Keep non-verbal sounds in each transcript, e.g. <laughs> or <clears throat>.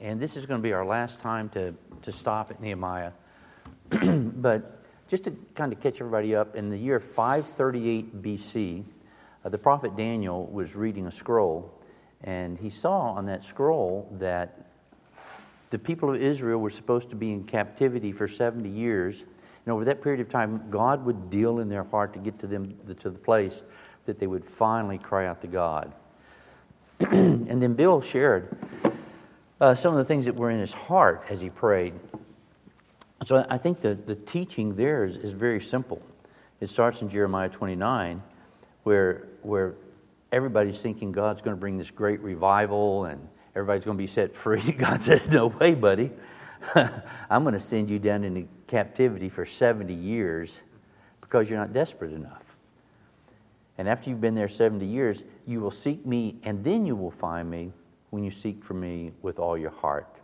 And this is going to be our last time to, to stop at Nehemiah. <clears throat> but just to kind of catch everybody up, in the year 538 BC, uh, the prophet Daniel was reading a scroll, and he saw on that scroll that the people of Israel were supposed to be in captivity for 70 years. And over that period of time, God would deal in their heart to get to them to the place that they would finally cry out to God. <clears throat> and then Bill shared uh, some of the things that were in his heart as he prayed. So I think the, the teaching there is, is very simple. It starts in Jeremiah 29, where, where everybody's thinking God's going to bring this great revival and everybody's going to be set free. <laughs> God says, No way, buddy. <laughs> I'm going to send you down into captivity for 70 years because you're not desperate enough. And after you've been there 70 years, you will seek me, and then you will find me when you seek for me with all your heart.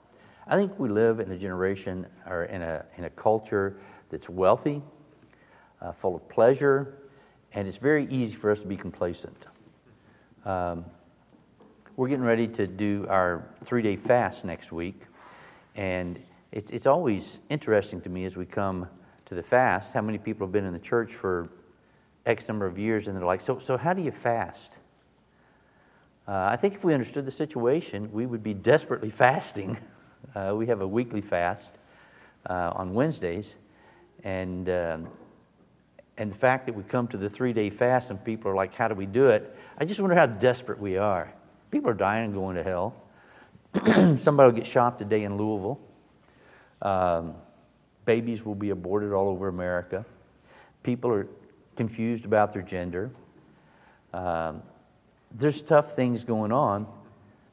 I think we live in a generation or in a, in a culture that's wealthy, uh, full of pleasure, and it's very easy for us to be complacent. Um, we're getting ready to do our three day fast next week, and it's, it's always interesting to me as we come to the fast how many people have been in the church for X number of years and they're like, So, so how do you fast? Uh, I think if we understood the situation, we would be desperately <laughs> fasting. Uh, we have a weekly fast uh, on Wednesdays, and um, and the fact that we come to the three day fast and people are like, "How do we do it?" I just wonder how desperate we are. People are dying and going to hell. <clears throat> Somebody will get shot today in Louisville. Um, babies will be aborted all over America. People are confused about their gender. Um, there's tough things going on,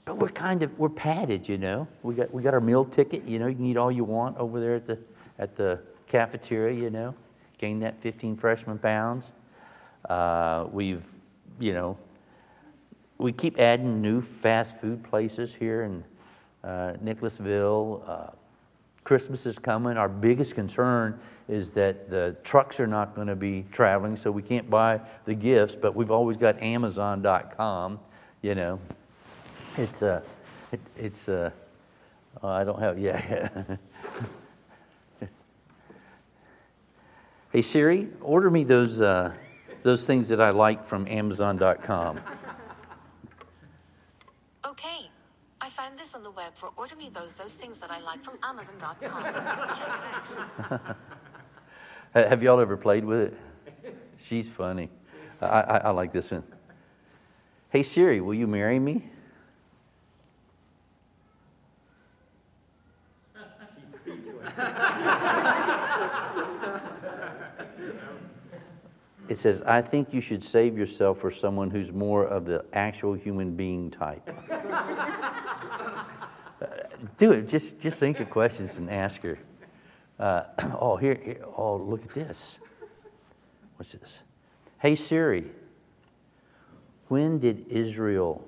but we're kind of we're padded, you know. We got we got our meal ticket, you know. You can eat all you want over there at the at the cafeteria, you know. Gain that 15 freshman pounds. Uh, we've, you know, we keep adding new fast food places here in uh, Nicholasville. Uh, Christmas is coming. Our biggest concern is that the trucks are not going to be traveling, so we can't buy the gifts, but we've always got Amazon.com, you know. It's, uh, it, it's, uh, I don't have, yeah. <laughs> hey, Siri, order me those, uh, those things that I like from Amazon.com. find this on the web for order me those those things that I like from Amazon.com. Check it out. <laughs> Have y'all ever played with it? She's funny. I, I, I like this one. Hey Siri, will you marry me? it says, I think you should save yourself for someone who's more of the actual human being type. <laughs> do it. Just, just think of <laughs> questions and ask her. Uh, <clears throat> oh, here, here, oh, look at this. What's this? Hey, Siri, when did Israel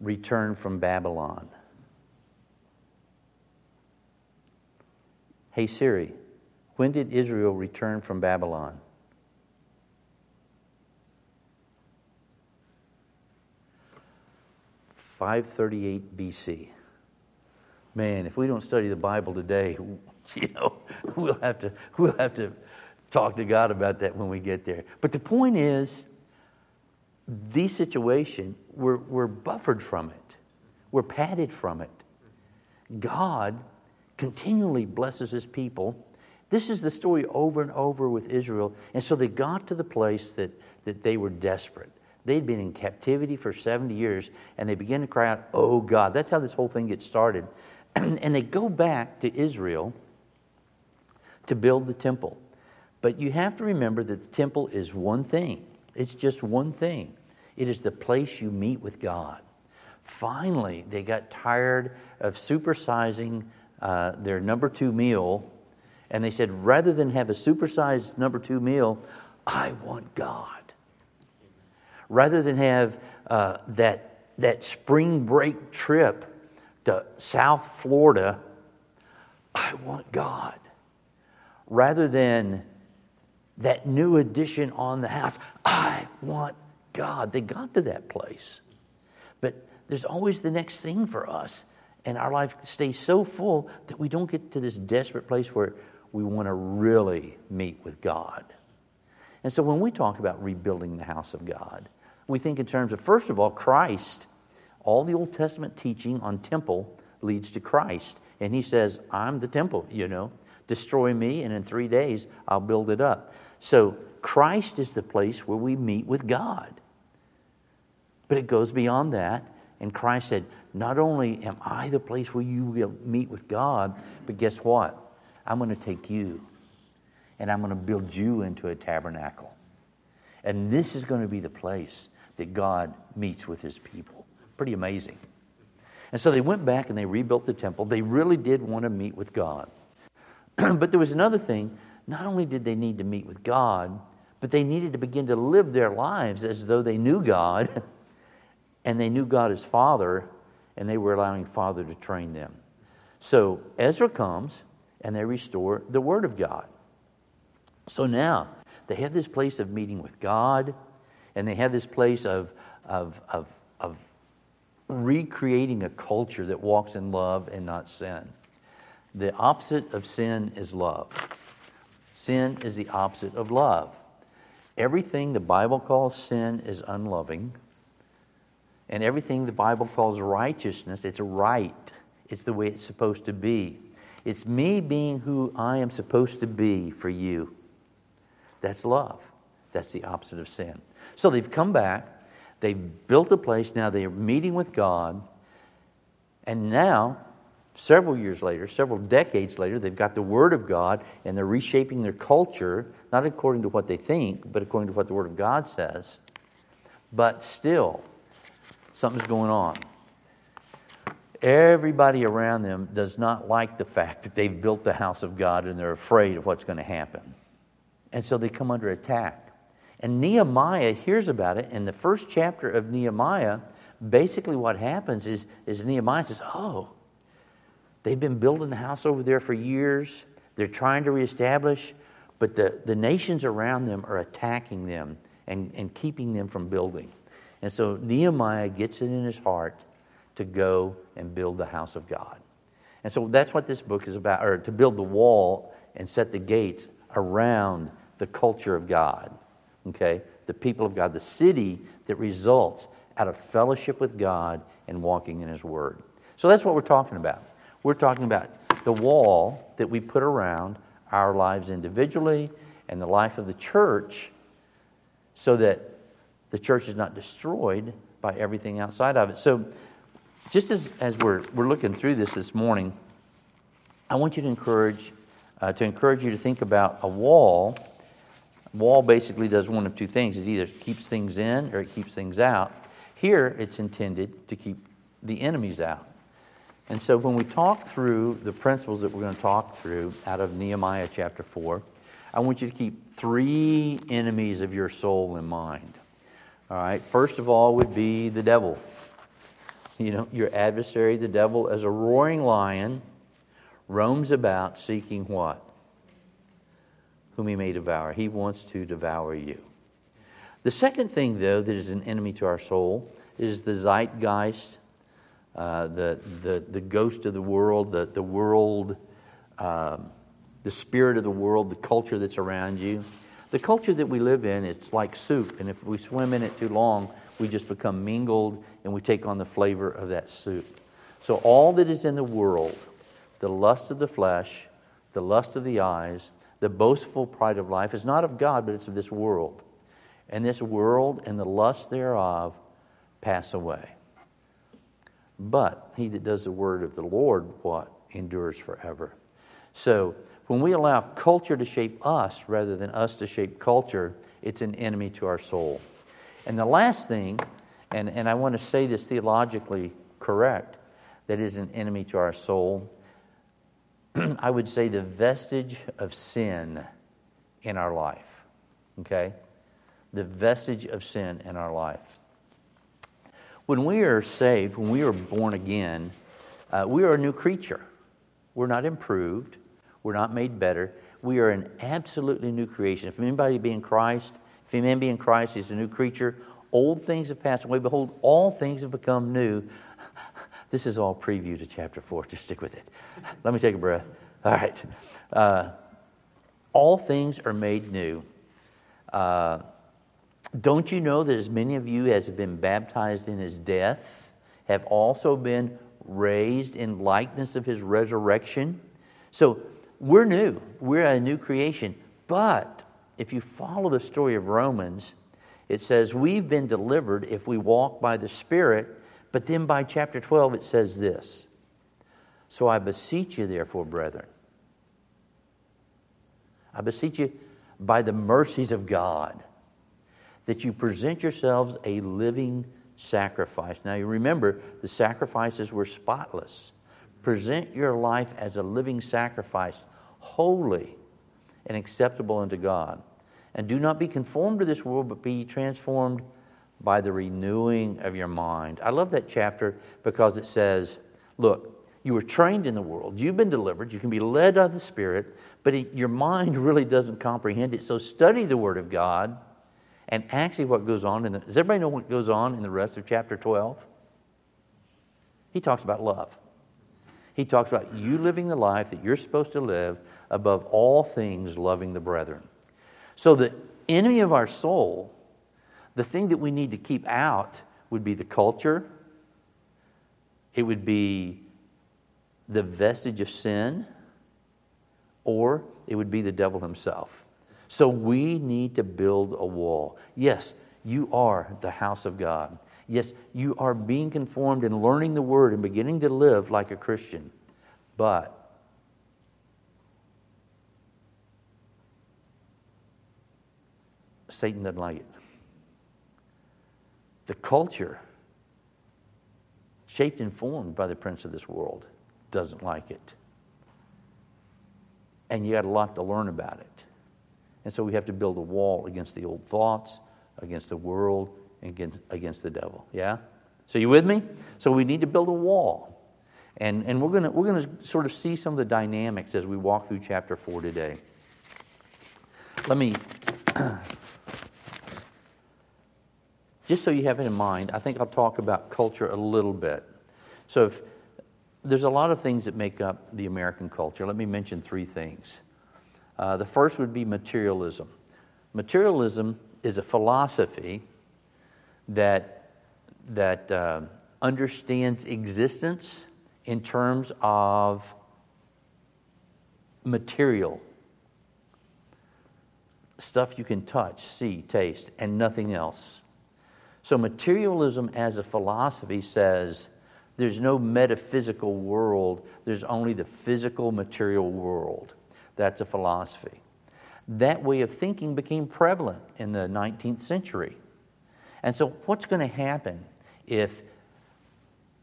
return from Babylon? Hey, Siri, when did Israel return from Babylon? Five thirty-eight BC man, if we don't study the Bible today, <laughs> you know, we'll have to we'll have to talk to God about that when we get there. But the point is, these situation, we're, we're buffered from it. We're padded from it. God continually blesses his people. This is the story over and over with Israel. And so they got to the place that, that they were desperate. They'd been in captivity for 70 years, and they began to cry out, Oh God. That's how this whole thing gets started. <clears throat> and they go back to Israel to build the temple. But you have to remember that the temple is one thing, it's just one thing. It is the place you meet with God. Finally, they got tired of supersizing uh, their number two meal, and they said, rather than have a supersized number two meal, I want God. Rather than have uh, that, that spring break trip to South Florida, I want God. Rather than that new addition on the house, I want God. They got to that place. But there's always the next thing for us. and our life stays so full that we don't get to this desperate place where we want to really meet with God. And so when we talk about rebuilding the house of God, we think in terms of, first of all, Christ. All the Old Testament teaching on temple leads to Christ. And he says, I'm the temple, you know. Destroy me, and in three days I'll build it up. So Christ is the place where we meet with God. But it goes beyond that. And Christ said, Not only am I the place where you will meet with God, but guess what? I'm going to take you and I'm going to build you into a tabernacle. And this is going to be the place that God meets with his people. Pretty amazing. And so they went back and they rebuilt the temple. They really did want to meet with God. <clears throat> but there was another thing. Not only did they need to meet with God, but they needed to begin to live their lives as though they knew God <laughs> and they knew God as Father and they were allowing Father to train them. So Ezra comes and they restore the Word of God. So now they have this place of meeting with God and they have this place of, of, of, recreating a culture that walks in love and not sin. The opposite of sin is love. Sin is the opposite of love. Everything the Bible calls sin is unloving, and everything the Bible calls righteousness, it's right. It's the way it's supposed to be. It's me being who I am supposed to be for you. That's love. That's the opposite of sin. So they've come back, they've built a place, now they're meeting with God, and now, several years later, several decades later, they've got the Word of God and they're reshaping their culture, not according to what they think, but according to what the Word of God says. But still, something's going on. Everybody around them does not like the fact that they've built the house of God and they're afraid of what's going to happen. And so they come under attack. And Nehemiah hears about it. In the first chapter of Nehemiah, basically what happens is, is Nehemiah says, Oh, they've been building the house over there for years. They're trying to reestablish, but the, the nations around them are attacking them and, and keeping them from building. And so Nehemiah gets it in his heart to go and build the house of God. And so that's what this book is about, or to build the wall and set the gates around the culture of God okay? The people of God, the city that results out of fellowship with God and walking in His Word. So that's what we're talking about. We're talking about the wall that we put around our lives individually and the life of the church so that the church is not destroyed by everything outside of it. So, just as, as we're, we're looking through this this morning, I want you to encourage, uh, to encourage you to think about a wall wall basically does one of two things it either keeps things in or it keeps things out. Here, it's intended to keep the enemies out. And so, when we talk through the principles that we're going to talk through out of Nehemiah chapter 4, I want you to keep three enemies of your soul in mind. All right, first of all would be the devil. You know, your adversary, the devil, as a roaring lion, roams about seeking what? Whom he may devour. He wants to devour you. The second thing, though, that is an enemy to our soul is the zeitgeist, uh, the, the, the ghost of the world, the, the world, um, the spirit of the world, the culture that's around you. The culture that we live in, it's like soup, and if we swim in it too long, we just become mingled and we take on the flavor of that soup. So, all that is in the world, the lust of the flesh, the lust of the eyes, the boastful pride of life is not of God, but it's of this world. And this world and the lust thereof pass away. But he that does the word of the Lord, what? Endures forever. So when we allow culture to shape us rather than us to shape culture, it's an enemy to our soul. And the last thing, and, and I want to say this theologically correct, that is an enemy to our soul <clears throat> I would say, the vestige of sin in our life. Okay? The vestige of sin in our life. When we are saved, when we are born again, uh, we are a new creature. We're not improved, we're not made better. We are an absolutely new creation. If anybody be in Christ, if any man be in Christ, he's a new creature. Old things have passed away. Behold, all things have become new. This is all preview to chapter 4. <laughs> Just stick with it. Let me take a breath. All right. Uh, all things are made new. Uh, don't you know that as many of you as have been baptized in his death have also been raised in likeness of his resurrection? So we're new. We're a new creation. But if you follow the story of Romans, it says we've been delivered if we walk by the Spirit. But then by chapter 12, it says this So I beseech you, therefore, brethren, I beseech you by the mercies of God that you present yourselves a living sacrifice. Now, you remember the sacrifices were spotless. Present your life as a living sacrifice, holy and acceptable unto God. And do not be conformed to this world, but be transformed by the renewing of your mind. I love that chapter because it says, look, you were trained in the world, you've been delivered, you can be led of the Spirit, but it, your mind <laughs> really doesn't comprehend it. So study the Word of God and actually what goes on in the, does everybody know what goes on in the rest of chapter 12? He talks about love. He talks about you living the life that you're supposed to live above all things, loving the brethren. So, the enemy of our soul, the thing that we need to keep out would be the culture, it would be the vestige of sin, or it would be the devil himself. So, we need to build a wall. Yes, you are the house of God. Yes, you are being conformed and learning the word and beginning to live like a Christian. But Satan doesn't like it. The culture, shaped and formed by the prince of this world, doesn't like it. And you got a lot to learn about it. And so we have to build a wall against the old thoughts, against the world, against, against the devil. Yeah? So you with me? So we need to build a wall. And, and we're going we're gonna sort of see some of the dynamics as we walk through chapter 4 today. Let me, <clears throat> just so you have it in mind, I think I'll talk about culture a little bit. So if, there's a lot of things that make up the American culture. Let me mention three things. Uh, the first would be materialism. Materialism is a philosophy that, that uh, understands existence in terms of material stuff you can touch, see, taste, and nothing else. So, materialism as a philosophy says there's no metaphysical world, there's only the physical material world. That's a philosophy. That way of thinking became prevalent in the 19th century. And so, what's going to happen if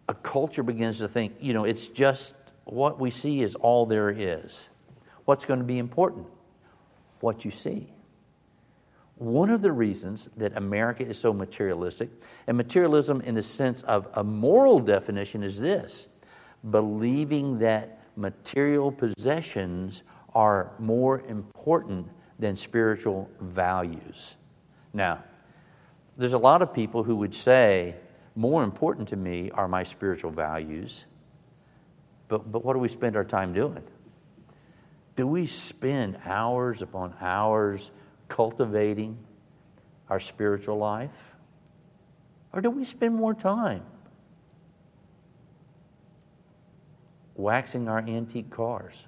a culture begins to think, you know, it's just what we see is all there is? What's going to be important? What you see. One of the reasons that America is so materialistic, and materialism in the sense of a moral definition, is this believing that material possessions are more important than spiritual values. Now, there's a lot of people who would say, more important to me are my spiritual values. But, but what do we spend our time doing? Do we spend hours upon hours cultivating our spiritual life? Or do we spend more time waxing our antique cars?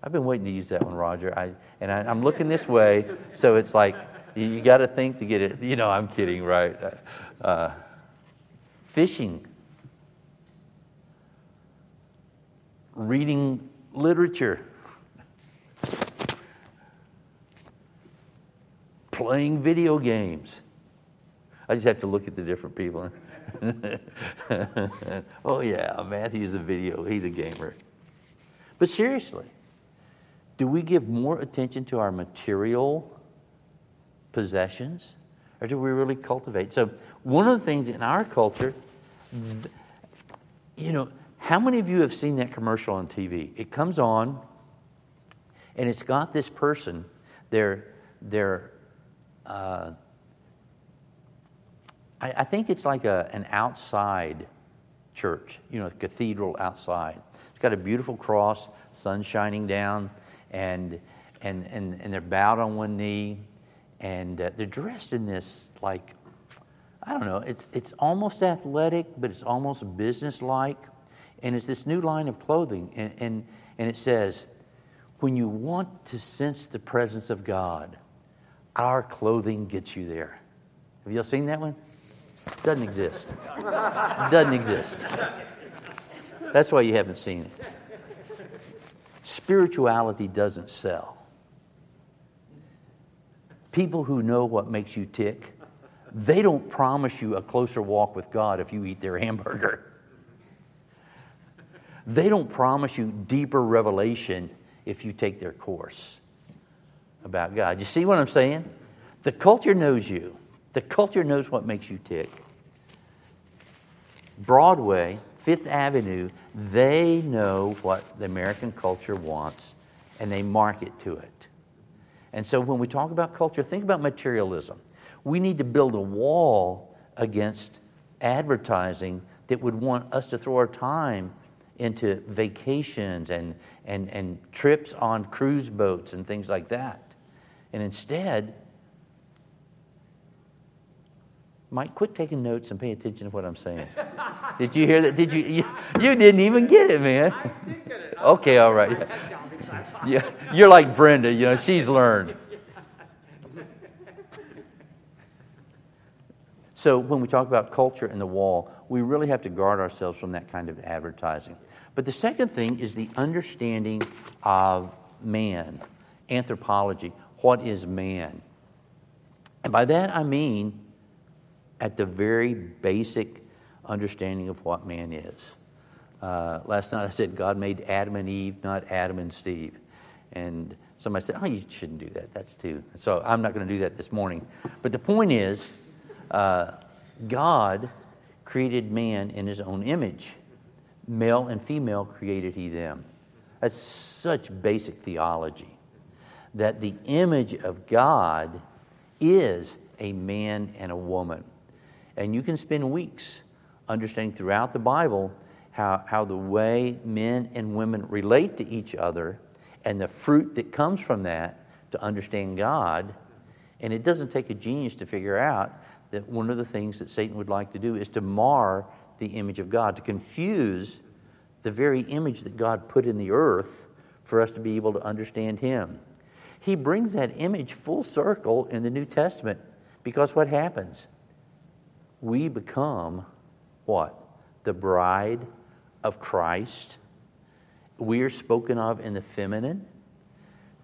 I've been waiting to use that one, Roger. I, and I, am looking this way, so it's like you, you got to think to get it. You know, I'm kidding, right? Uh, fishing, reading literature, playing video games. I just have to look at the different people. <laughs> oh, yeah, Matthew's a video, he's a gamer. But seriously, do we give more attention to our material possessions or do we really cultivate? So, one of the things in our culture, you know, how many of you have seen that commercial on TV? It comes on and it's got this person, they're, they're, uh, I, I think it's like a, an outside church, you know, a cathedral outside. It's got a beautiful cross, sun shining down, and, and, and, and they're bowed on one knee, and uh, they're dressed in this, like, I don't know, it's, it's almost athletic, but it's almost business-like, and it's this new line of clothing, and, and, and it says, when you want to sense the presence of God, our clothing gets you there. Have y'all seen that one? Doesn't exist. Doesn't exist. That's why you haven't seen it. Spirituality doesn't sell. People who know what makes you tick, they don't promise you a closer walk with God if you eat their <laughs> hamburger. They don't promise you deeper revelation if you take their course about God. You see what I'm saying? The culture knows you. The culture knows what makes you tick. Broadway, Fifth Avenue, they know what the American culture wants and they market to it. And so when we talk about culture, think about materialism. We need to build a wall against advertising that would want us to throw our time into vacations and, and, and trips on cruise boats and things like that. And instead, Mike, quit taking notes and pay attention to what I'm saying. <laughs> Did you hear that? Did you? You, you didn't even get it, man. I did get it. <laughs> Okay, all right. <laughs> Yeah, you're like Brenda. You know, she's learned. So when we talk about culture and the wall, we really have to guard ourselves from that kind of advertising. But the second thing is the understanding of man, anthropology. What is man? And by that I mean at the very basic understanding of what man is. Uh, last night I said God made Adam and Eve, not Adam and Steve. And somebody said, Oh, you shouldn't do that. That's too. So I'm not going to do that this morning. But the point is, uh, God created man in his own image. Male and female created he them. That's such basic theology that the image of God is a man and a woman. And you can spend weeks understanding throughout the Bible how, how the way men and women relate to each other and the fruit that comes from that to understand God. And it doesn't take a genius to figure out that one of the things that Satan would like to do is to mar the image of God, to confuse the very image that God put in the earth for us to be able to understand Him. He brings that image full circle in the New Testament because what happens? We become what? The bride of Christ. We are spoken of in the feminine.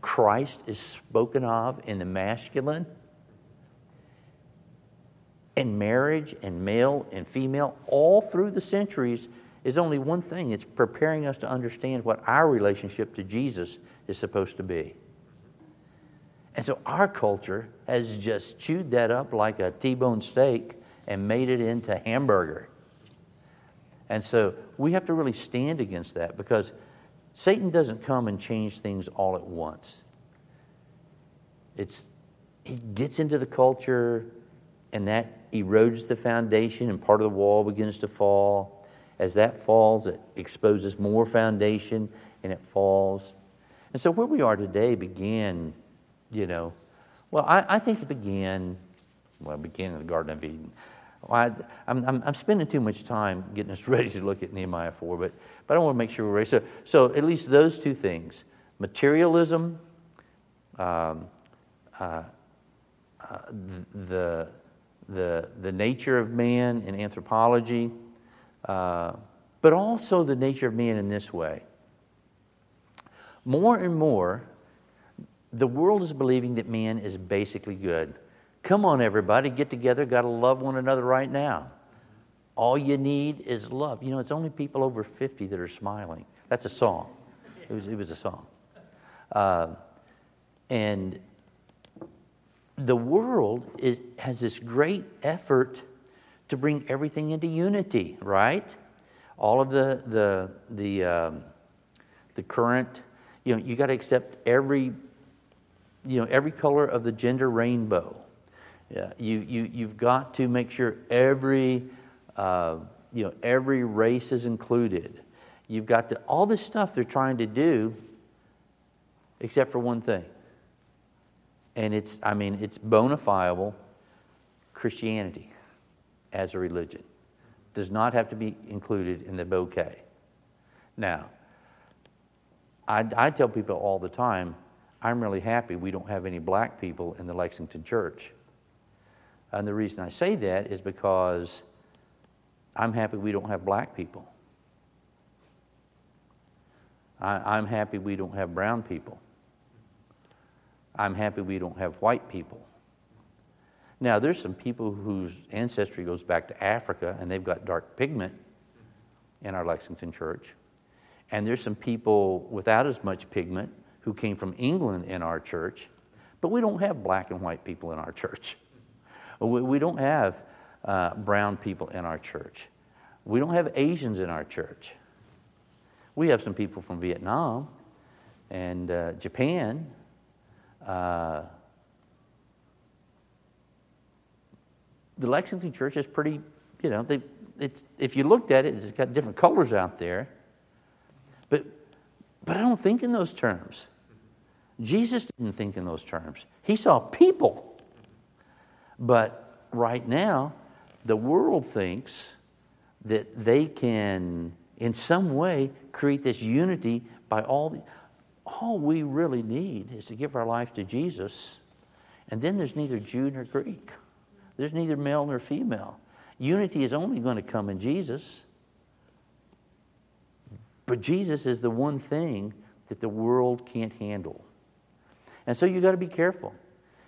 Christ is spoken of in the masculine. And marriage and male and female, all through the centuries, is only one thing it's preparing us to understand what our relationship to Jesus is supposed to be. And so our culture has just chewed that up like a T bone steak and made it into hamburger. And so we have to really stand against that because Satan doesn't come and change things all at once. It's, he gets into the culture and that erodes the foundation and part of the wall begins to fall. As that falls, it exposes more foundation and it falls. And so where we are today began, you know, well, I, I think it began, well, it began in the Garden of Eden. Well, I, am I'm spending too much time getting us <laughs> ready to look at Nehemiah 4, but, but I want to make sure we're ready. So, so at least those two things materialism, um, uh, uh, the, the, the nature of man in anthropology, uh, but also the nature of man in this way. More and more, the world is believing that man is basically good. Come on, everybody, get together, got to love one another right now. All you need is love. You know, it's only people over 50 that are smiling. That's a song. It was, it was a song. Uh, and the world is, has this great effort to bring everything into unity, right? All of the, the, the, um, the current, you know, you got to accept every, you know, every color of the gender rainbow. Yeah, you, you, you've got to make sure every uh, you know, every race is included. You've got the, all this stuff they're trying to do, except for one thing. And it's, I mean, it's bona fide Christianity as a religion. Does not have to be included in the bouquet. Now, I, I tell people all the time, I'm really happy we don't have any black people in the Lexington church. And the reason I say that is because I'm happy we don't have black people. I, am happy we don't have brown people. I'm happy we don't have white people. Now, there's some people whose ancestry goes back to Africa and they've got dark pigment in our Lexington church. And there's some people without as much pigment who came from England in our church, but we don't have black and white people in our <laughs> church. We, don't have uh, brown people in our church. We don't have Asians in our church. We have some people from Vietnam and uh, Japan. Uh, the Lexington church is pretty, you know, they, it's, if you looked at it, it's got different colors out there. But, I don't think in those terms. Jesus didn't think in those terms. He saw people. But right now, the world thinks that they can, in some way, create this unity by all. All we really need is to give our life to Jesus, and then there's neither Jew nor Greek. There's neither male nor female. Unity is only going to come in Jesus. But Jesus is the one thing that the world can't handle. And so you got to be careful.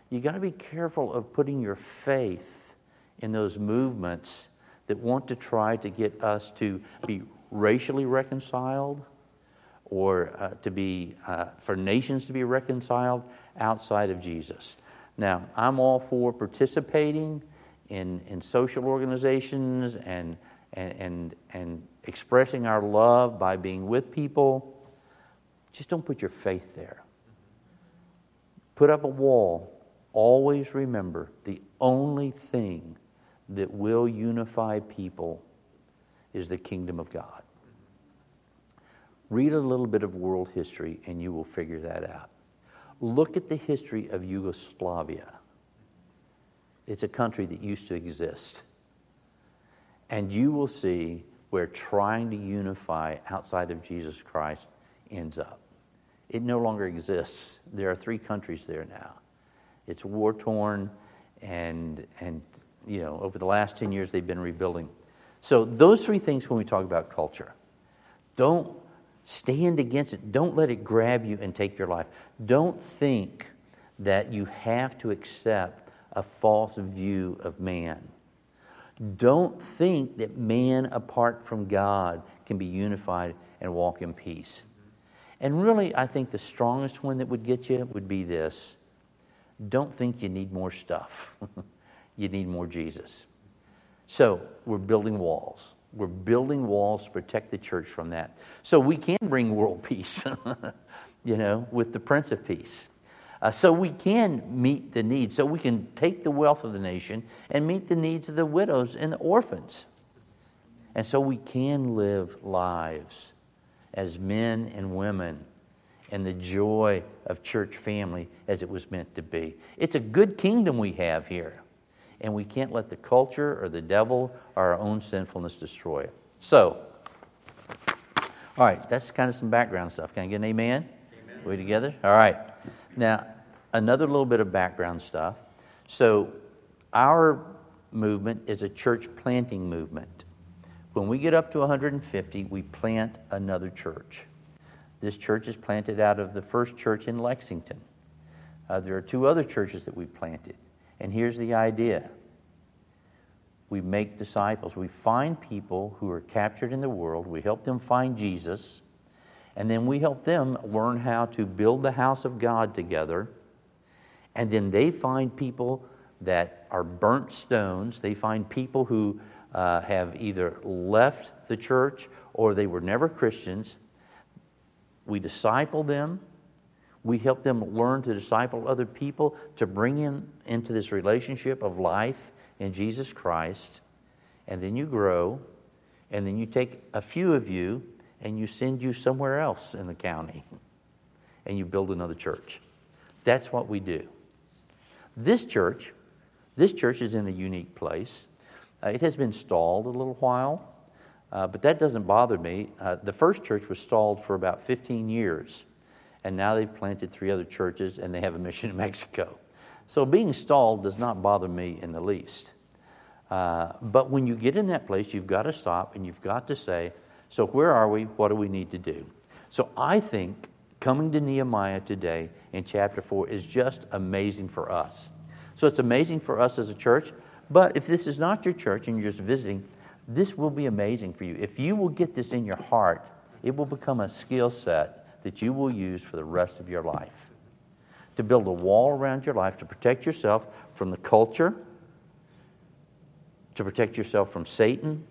You got to be careful of putting your faith in those movements that want to try to get us to be racially reconciled or uh, to be uh, for nations to be reconciled outside of Jesus. Now, I'm all for participating in, in social organizations and, and, and, and expressing our love by being with people. Just don't put your faith there. Put up a wall. Always remember the only thing that will unify people is the kingdom of God. Read a little bit of world history and you will figure that out. Look at the history of Yugoslavia. It's a country that used to exist. And you will see where trying to unify outside of Jesus Christ ends up. It no longer exists. There are three countries there now. It's war torn, and, and you know, over the last 10 years, they've been rebuilding. So, those three things when we talk about culture don't stand against it, don't let it grab you and take your life. Don't think that you have to accept a false view of man. Don't think that man apart from God can be unified and walk in peace. And really, I think the strongest one that would get you would be this don't think you need more stuff. <laughs> you need more Jesus. So we're building walls. We're building walls to protect the church from that. So we can bring world <laughs> peace, <laughs> you know, with the Prince of Peace. Uh, so we can meet the needs. So we can take the wealth of the nation and meet the needs of the widows and the orphans. And so we can live lives as men and women and the joy of church family as it was meant to be. It's a good kingdom we have here and we can't let the culture or the devil or our own sinfulness destroy it. So, all right, that's kind of some background stuff. Can I get an amen? amen. We together? All right. Now, another little bit of background stuff. So, our movement is a church planting movement. When we get up to 150, we plant another church. This church is planted out of the first church in Lexington. Uh, there are two other churches that we planted. And here's the idea we make disciples. We find people who are captured in the world, we help them find Jesus, and then we help them learn how to build the house of God together. And then they find people that are burnt stones. They find people who uh, have either left the church or they were never Christians. We disciple them we help them learn to disciple other people, to bring them into this relationship of life in Jesus Christ. And then you grow, and then you take a few of you and you send you somewhere else in the county and you build another church. That's what we do. This church, this church is in a unique place. Uh, it has been stalled a little while, uh, but that doesn't bother me. Uh, the first church was stalled for about 15 years, and now they've planted three other churches and they have a mission in <laughs> Mexico. So being stalled does not bother me in the least. Uh, but when you get in that place, you've got to stop and you've got to say, So, where are we? What do we need to do? So, I think coming to Nehemiah today in chapter 4 is just amazing for us. So, it's amazing for us as a church, but if this is not your church and you're just visiting, this will be amazing for you. If you will get this in your heart, it will become a skill set that you will use for the rest of your life. To build a wall around your life to protect yourself from the culture to protect yourself from Satan,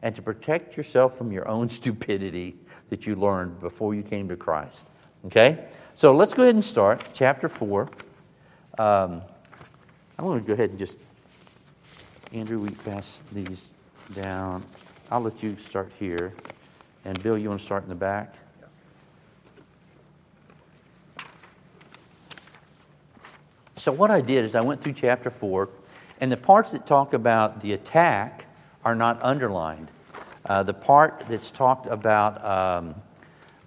and to protect yourself from your own <laughs> stupidity that you learned before you came to Christ. Okay? So let's go ahead and start chapter 4. Um, I'm going to go ahead and just, Andrew, we pass these down. I'll let you start here. And Bill, you want to start in the back? So, what I did is I went through chapter 4 and the parts that talk about the attack are not underlined. Uh, the part that's talked about um,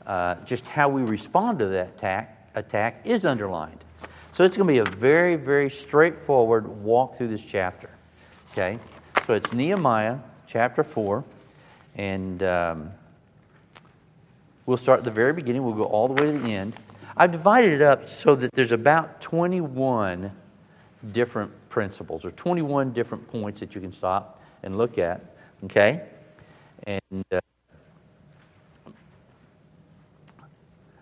uh, just how we respond to that attack, attack is underlined. So it's going to be a very, very straightforward walk through this chapter. Okay? So it's Nehemiah chapter 4, and um, we'll start at the very beginning. We'll go all the way to the end. I've divided it up so that there's about 21 different principles or 21 different points that you can stop and look at. Okay? And uh,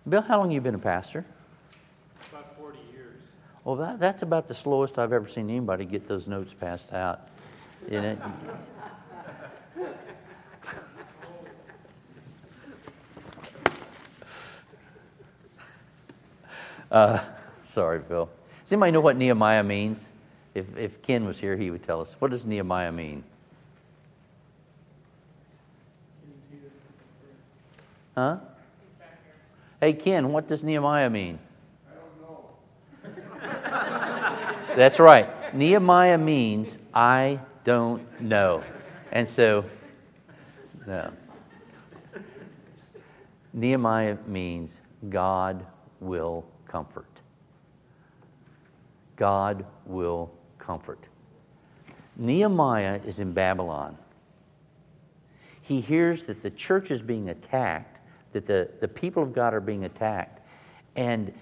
Bill, how long have you been a pastor? About 40 years. Well, that, that's about the slowest I've ever seen anybody get those notes passed out. You <laughs> know? uh, sorry, Bill. Does anybody know what Nehemiah means? If, if Ken was here, he would tell us. What does Nehemiah mean? Huh? Hey, Ken, what does Nehemiah mean? I don't know. That's right. Nehemiah means I don't know. And so, no. Nehemiah means God will comfort. God will comfort. Nehemiah is in Babylon. He hears that the church is being attacked, that the, the people of God are being attacked, and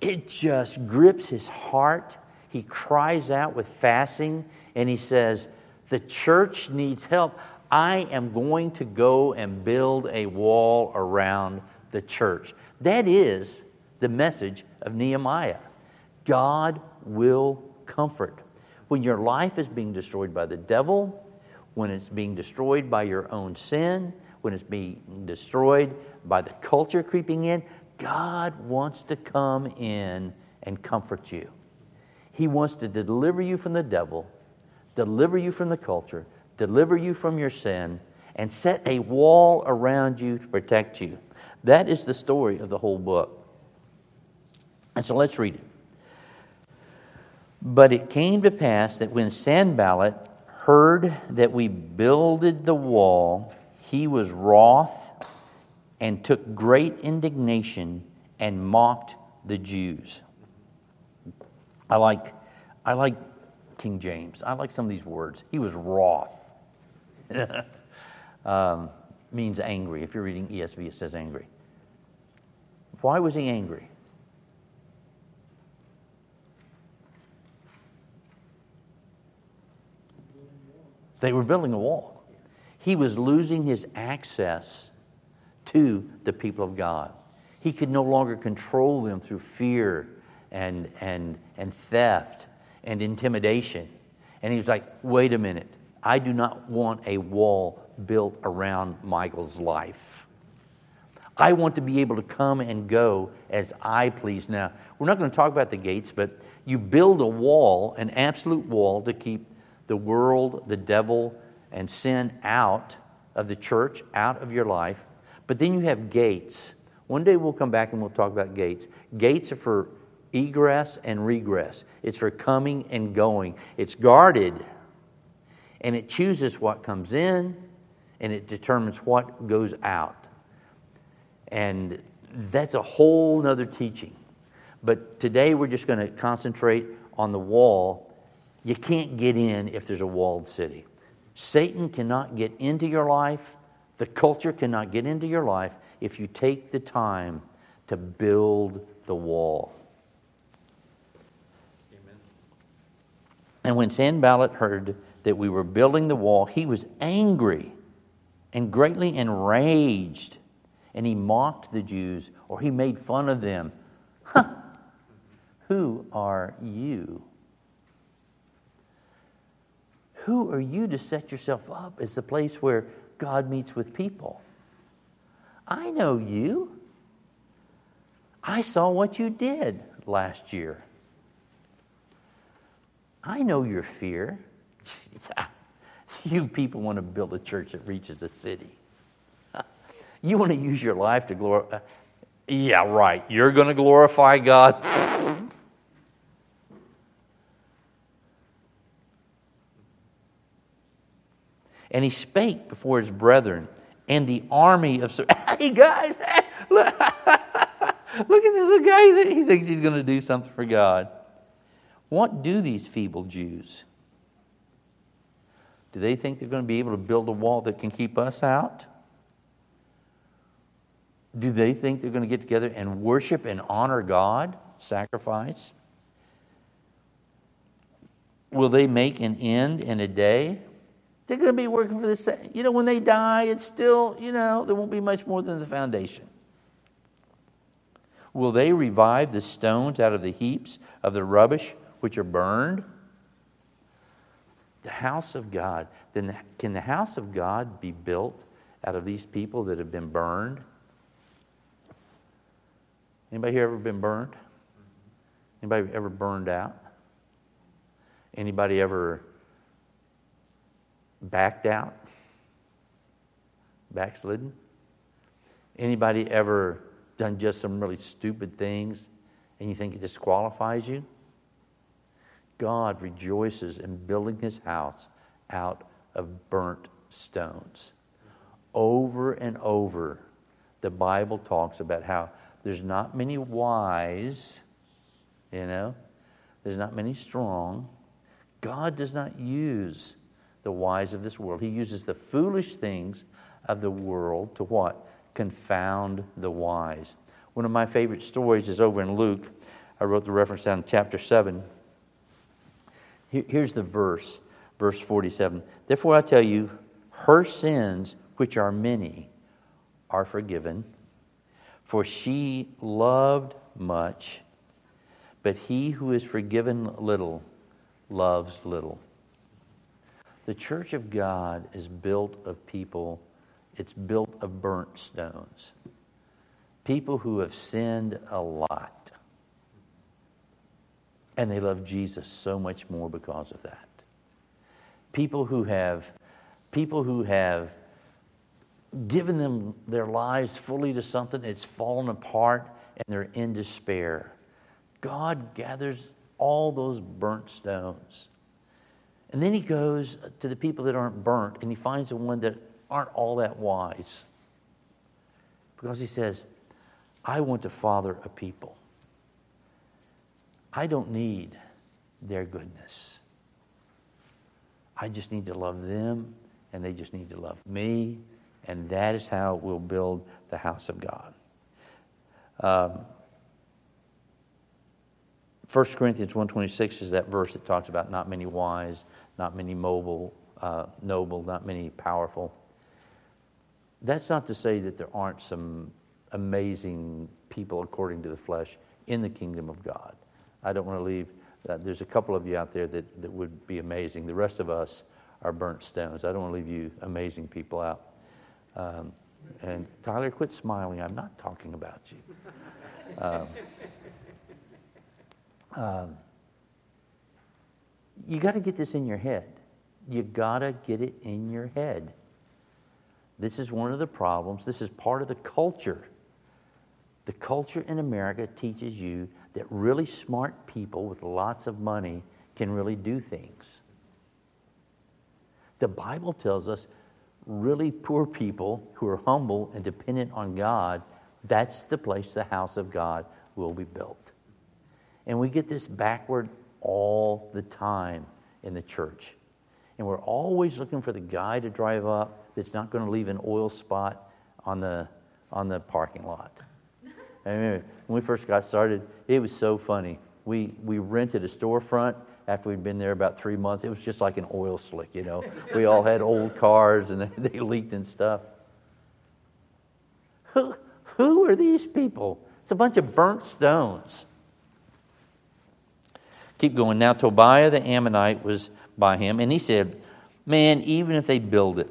it just grips his heart. He cries out with fasting and he says, The church needs help. I am going to go and build a wall around the church. That is the message of Nehemiah. God will comfort. When your life is being destroyed by the devil, when it's being destroyed by your own sin, when it's being destroyed by the culture creeping in, God wants to come in and comfort you. He wants to deliver you from the devil, deliver you from the culture, deliver you from your sin, and set a wall around you to protect you. That is the story of the whole book. And so let's read it. But it came to pass that when Sanballat heard that we builded the wall, he was wroth and took great indignation and mocked the Jews. I like, I like King James. I like some of these words. He was wroth. <laughs> um, means angry. If you're reading ESV, it says angry. Why was he angry? They were building a wall. He was losing his access to the people of God. He could no longer control them through fear and, and, and theft and intimidation. And he was like, wait a minute. I do not want a wall built around Michael's life. I want to be able to come and go as I please. Now, we're not going to talk about the gates, but you build a wall, an absolute wall, to keep the world, the devil, and sin out of the church out of your life. But then you have gates. One day we'll come back and we'll talk about gates. Gates are for egress and regress, it's for coming and going. It's guarded, and it chooses what comes in, and it determines what goes out. And that's a whole nother teaching. But today we're just going to concentrate on the wall. You can't get in if there's a walled city. Satan cannot get into your life, the culture cannot get into your life if you take the time to build the wall. Amen. And when Sanballat heard that we were building the wall, he was angry and greatly enraged. And he mocked the Jews, or he made fun of them. Huh. Who are you? Who are you to set yourself up as the place where God meets with people? I know you. I saw what you did last year. I know your fear. <laughs> you people want to build a church that reaches a city. <laughs> You want to use your life to glorify. Uh, yeah, right. You're going to glorify God. <laughs> And he spake before his brethren and the army of. <laughs> Hey, guys, <laughs> look, <laughs> look at this little guy he thinks he's going to do something for God. What do these feeble Jews? Do they think they're going to be able to build a wall that can keep us out? Do they think they're going to get together and worship and honor God, sacrifice? Will they make an end in a day? They're going to be working for the same. You know, when they die, it's still, you know, there won't be much more than the foundation. Will they revive the stones out of the heaps of the rubbish which are burned? The house of God. Then can the house of God be built out of these people that have been burned? Anybody here ever been burned? Anybody ever burned out? Anybody ever backed out? Backslidden? Anybody ever done just some really stupid things and you think it disqualifies you? God rejoices in building his house out of burnt stones. Over and over, the Bible talks about how there's not many wise, you know, there's not many strong. God does not use the wise of this world. He uses the foolish things of the world to what? Confound the wise. One of my favorite stories is over in Luke. I wrote the reference down in chapter 7. Here's the verse, verse 47. Therefore, I tell you, her sins, which are many, are forgiven for she loved much, but he who is forgiven little loves little. The church of God is built of people, it's built of burnt stones. People who have sinned a lot. And they love Jesus so much more because of that. People who have people who have given them their lives fully to something, it's fallen apart, and they're in despair. God gathers all those burnt stones. And then he goes to the people that aren't burnt, and he finds the one that aren't all that wise. Because he says, I want to father a people. I don't need their goodness. I just need to love them, and they just need to love me, and that is how we'll build the house of God. Um, 1 Corinthians 1.26 is that verse that talks about not many wise, not many mobile, uh, noble, not many powerful. That's not to say that there aren't some amazing people according to the flesh in the kingdom of God. I don't want to leave, uh, there's a couple of you out there that, that would be amazing. The rest of us are burnt stones. I don't want to leave you amazing people out. Um, and Tyler, quit smiling. I'm not talking about you. Um, <laughs> um, you got to get this in your head. You got to get it in your head This is one of the problems. This is part of the culture. The culture in America teaches you that really smart people with lots of money can really do things. The Bible tells us really poor people who are humble and dependent on God, that's the place the house of God will be built. And we get this backward all the time in the church. And we're always looking for the guy to drive up that's not going to leave an oil spot on the, on the parking lot. I remember when we first got started, it was so funny. We, we rented a storefront after we'd been there about three months. It was just like an oil slick, you know. We all had old cars and <laughs> they, leaked and stuff. Who, who are these people? It's a bunch of burnt stones. Keep going. Now, Tobiah the Ammonite was by him, and he said, Man, even if they build it,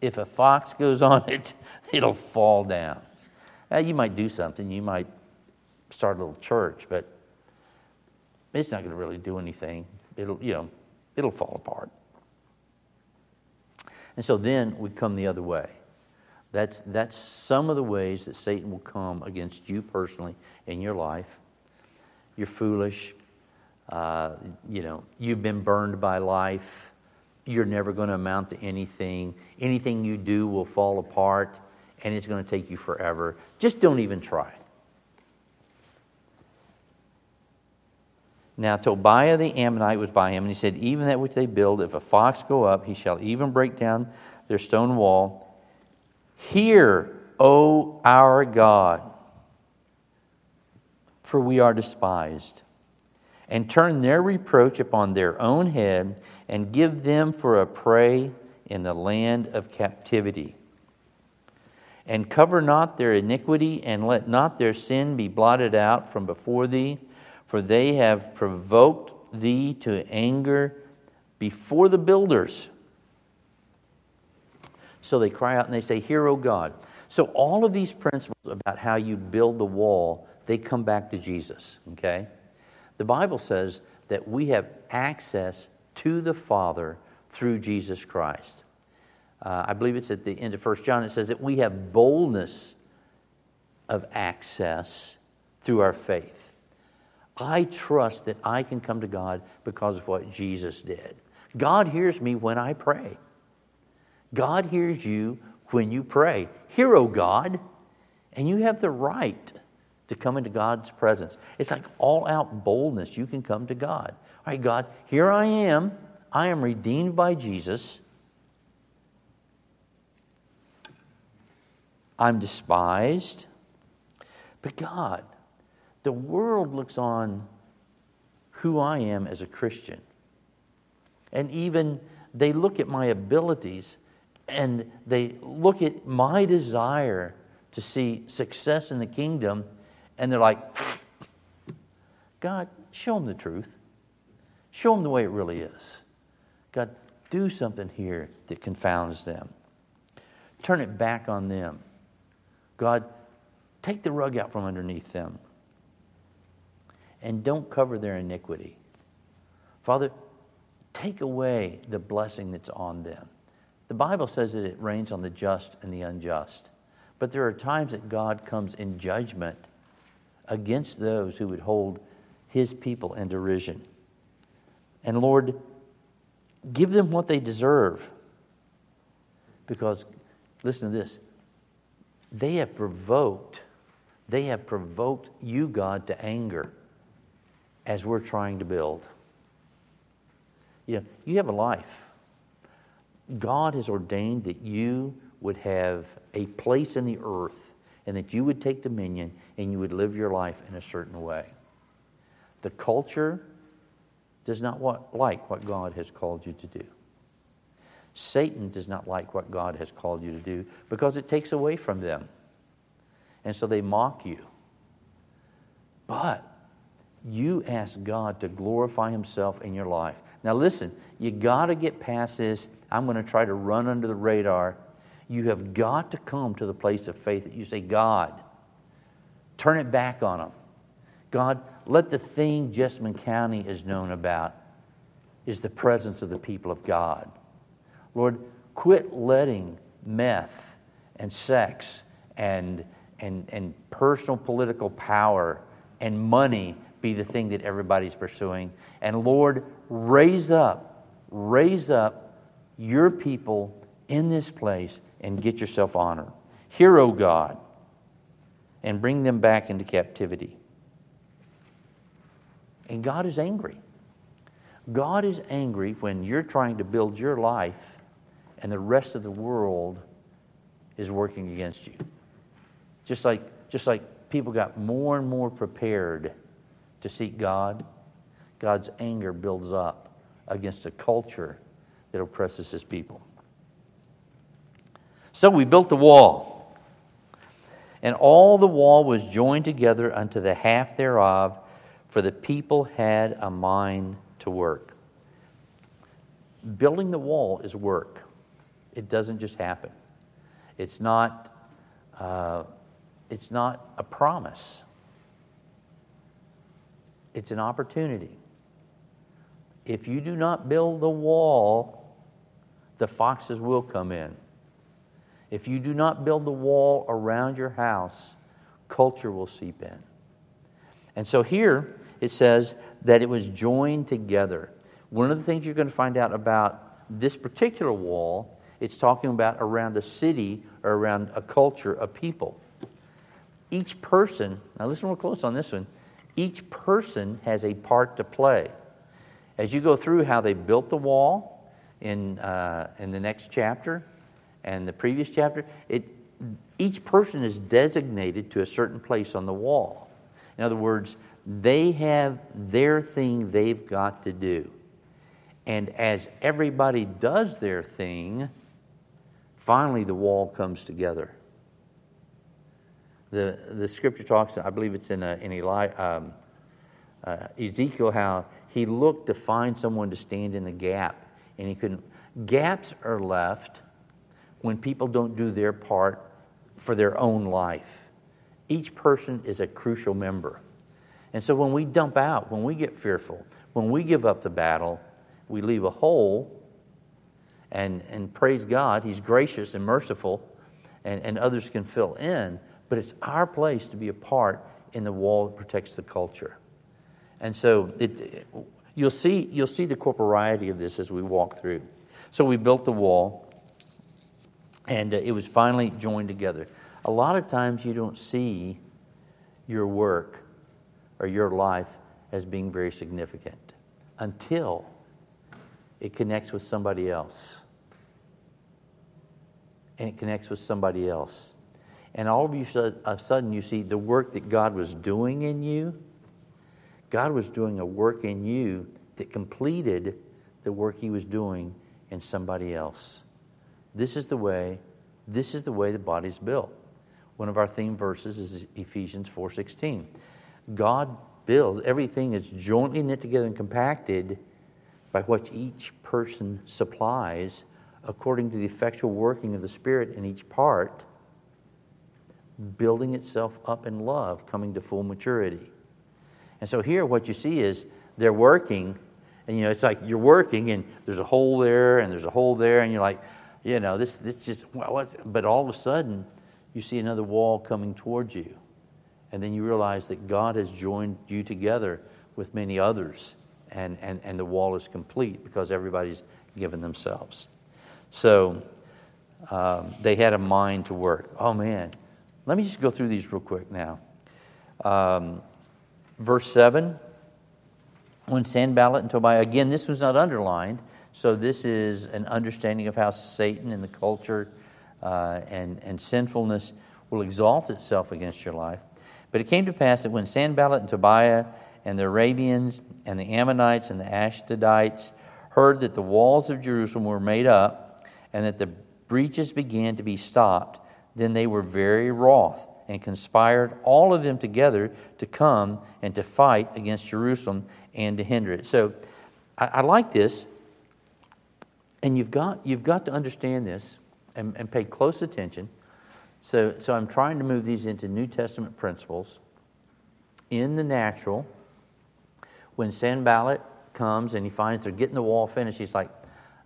if a fox goes <laughs> on it, it'll fall down. Now, you might do something, you might start a little church, but it's not going to really do anything. It'll, you know, it'll fall apart. And so then we come the other way. That's, that's some of the ways that Satan will come against you personally in your life. You're foolish. Uh, you know, you've been burned by life. You're never going to amount to anything. Anything you do will fall apart, and it's going to take you forever. Just don't even try. Now Tobiah the Ammonite was by him, and he said, Even that which they build, if a fox go up, he shall even break down their stone wall. Hear, O our God, for we are despised, and turn their reproach upon their own head, and give them for a prey in the land of captivity. And cover not their iniquity, and let not their sin be blotted out from before thee for they have provoked thee to anger before the builders. So they cry out and they say, Hear, O God. So all of these principles about how you build the wall, they come back to Jesus, okay? The Bible says that we have access to the Father through Jesus Christ. Uh, I believe it's at the end of 1 John, it says that we have boldness of access through our faith. I trust that I can come to God because of what Jesus did. God hears me when I pray. God hears you when you pray. Hear, O God, and you have the right to come into God's presence. It's like all out boldness. You can come to God. All right, God, here I am. I am redeemed by Jesus. I'm despised. But God, the world looks on who I am as a Christian. And even they look at my abilities and they look at my desire to see success in the kingdom and they're like, <laughs> God, show them the truth. Show them the way it really is. God, do something here that confounds them. Turn it back on them. God, take the rug out from underneath them and don't cover their iniquity. Father, take away the blessing that's on them. The Bible says that it rains on the just and the unjust. But there are times that God comes in judgment against those who would hold his people in derision. And Lord, give them what they deserve. Because, listen to this, they have provoked, they have provoked you, God, to anger as we're trying to build. You know, you have a life. God has ordained that you would have a place in the earth and that you would take dominion and you would live your life in a certain way. The culture does not like what God has called you to do. Satan does not like what God has called you to do because it takes away from them. And so they mock you. But you ask God to glorify Himself in your life. Now, listen, you got to get past this. I'm going to try to run under the radar. You have got to come to the place of faith that you say, God, turn it back on them. God, let the thing Jessamine County is known about is the presence of the people of God. Lord, quit letting meth and sex and, and, and personal political power and money be the thing that everybody's pursuing. And Lord, raise up, raise up your people in this place and get yourself honor. Hear, O God, and bring them back into captivity. And God is angry. God is angry when you're trying to build your life and the rest of the world is working against you. Just like, just like people got more and more prepared to seek God, God's anger builds up against a culture that oppresses his people. So we built the wall, and all the wall was joined together unto the half thereof, for the people had a mind to work. Building the wall is work, it doesn't just happen. It's not, uh, it's not a promise, it's an opportunity. If you do not build the wall, the foxes will come in. If you do not build the wall around your house, culture will seep in. And so here it says that it was joined together. One of the things you're going to find out about this particular wall, it's talking about around a city or around a culture, a people. Each person, now listen real close on this one, each person has a part to play. As you go through how they built the wall in, uh, in the next chapter and the previous chapter, it, each person is designated to a certain place on the wall. In other words, they have their thing they've got to do. And as everybody does their thing, finally the wall comes together. The, the scripture talks, I believe it's in, a, in Eli, um, uh, Ezekiel, how he looked to find someone to stand in the gap, and he couldn't. Gaps are left when people don't do their part for their own life. Each person is a crucial member. And so when we dump out, when we get fearful, when we give up the battle, we leave a hole. And, and praise God, He's gracious and merciful, and, and others can fill in. But it's our place to be a part in the wall that protects the culture. And so it, you'll, see, you'll see the corporeity of this as we walk through. So we built the wall, and uh, it was finally joined together. A lot of times you don't see your work or your life as being very significant until it connects with somebody else. And it connects with somebody else. And all of you, of a sudden, you see the work that God was doing in you. God was doing a work in you that completed the work He was doing in somebody else. This is the way. This is the way the body's built. One of our theme verses is Ephesians 4:16. God builds, everything is jointly knit together and compacted by what each person supplies according to the effectual working of the Spirit in each part, building itself up in love, coming to full maturity. And so here, what you see is they're working, and you know, it's like you're working, and there's a hole there, and there's a hole there, and you're like, you know, this, this just, what's, but all of a sudden, you see another wall coming towards you. And then you realize that God has joined you together with many others, and, and, and the wall is complete because everybody's given themselves. So um, they had a mind to work. Oh, man. Let me just go through these real quick now. Um, verse 7 when Sanballat and Tobiah, again, this was not underlined, so this is an understanding of how Satan and the culture uh, and, and sinfulness will exalt itself against your life. But it came to pass that when Sanballat and Tobiah and the Arabians and the Ammonites and the Ashdodites heard that the walls of Jerusalem were made up and that the breaches began to be stopped, then they were very wroth and conspired all of them together to come and to fight against Jerusalem and to hinder it. So I, I like this, and you've got, you've got to understand this and, and pay close attention so, so I'm trying to move these into New Testament principles. In the natural, when Sanballat comes and he finds they're getting the wall finished, he's like,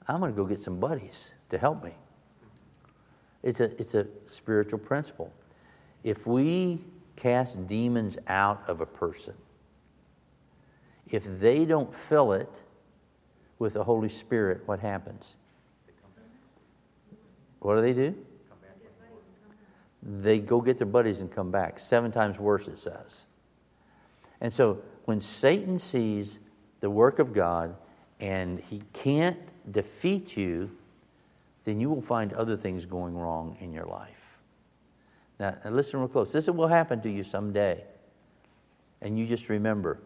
I'm going to go get some buddies to help me. It's a, it's a spiritual principle. If we cast demons out of a person, if they don't fill it with the Holy Spirit, what happens? What do they do? They go get their buddies and come back. Seven times worse, it says. And so when Satan sees the work of God and he can't defeat you, then you will find other things going wrong in your life. Now, listen real close. This will happen to you someday. And you just remember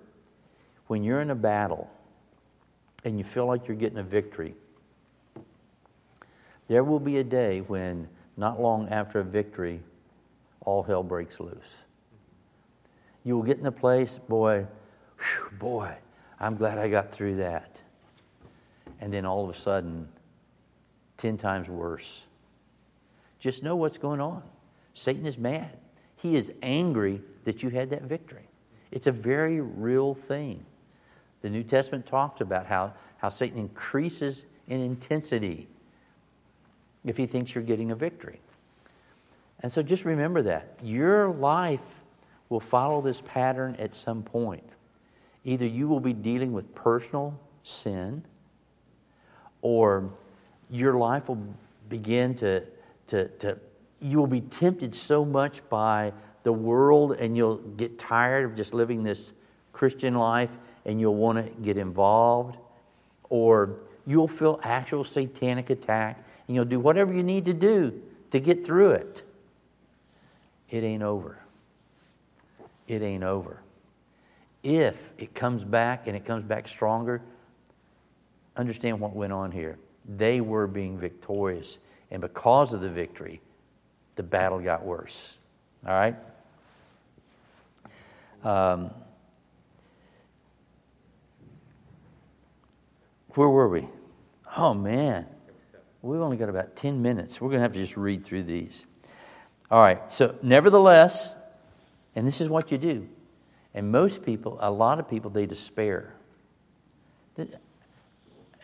when you're in a battle and you feel like you're getting a victory, there will be a day when, not long after a victory, all hell breaks loose. You will get in a place, boy, whew, boy, I'm glad I got through that. And then all of a sudden, 10 times worse. Just know what's going on. Satan is mad. He is angry that you had that victory. It's a very real thing. The New Testament talks about how, how Satan increases in intensity if he thinks you're getting a victory. And so just remember that. Your life will follow this pattern at some point. Either you will be dealing with personal sin, or your life will begin to, to, to you will be tempted so much by the world and you'll get tired of just living this Christian life and you'll want to get involved, or you'll feel actual satanic attack and you'll do whatever you need to do to get through it. It ain't over. It ain't over. If it comes back and it comes back stronger, understand what went on here. They were being victorious, and because of the victory, the battle got worse. All right? Um, where were we? Oh, man. We've only got about 10 minutes. We're going to have to just read through these. All right. So, nevertheless, and this is what you do. And most people, a lot of people, they despair.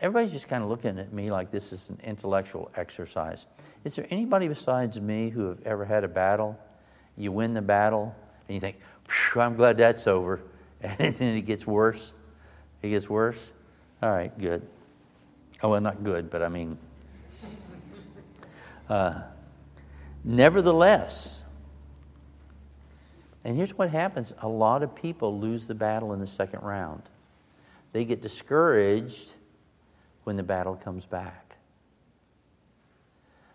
Everybody's just kind of looking at me like this is an intellectual exercise. Is there anybody besides me who have ever had a battle? You win the battle, and you think, I'm glad that's over. <laughs> And then it gets worse. It gets worse. All right, good. Oh, well, not good, but I mean. Uh, nevertheless, and here's what happens a lot of people lose the battle in the second round. They get discouraged when the battle comes back.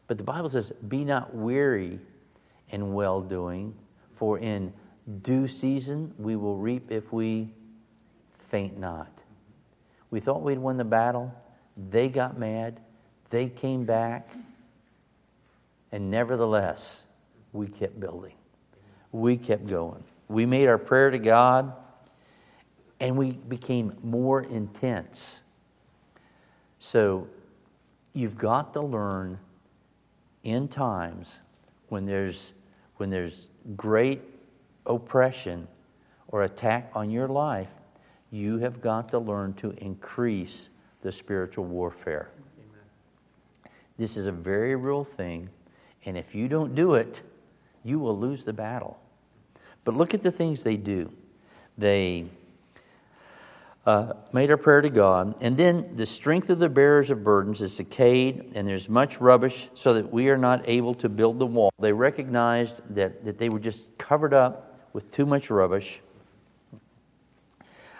But the Bible says, Be not weary in well doing, for in due season we will reap if we faint not. We thought we'd won the battle. They got mad. They came back. And nevertheless, we kept building. We kept going. We made our prayer to God, and we became more intense. So you've got to learn in times when there's, when there's great oppression or attack on your life, you have got to learn to increase the spiritual warfare. Amen. This is a very real thing, and if you don't do it, you will lose the battle. But look at the things they do. They uh, made our prayer to God. And then the strength of the bearers of burdens is decayed, and there's much rubbish, so that we are not able to build the wall. They recognized that, that they were just covered up with too much rubbish.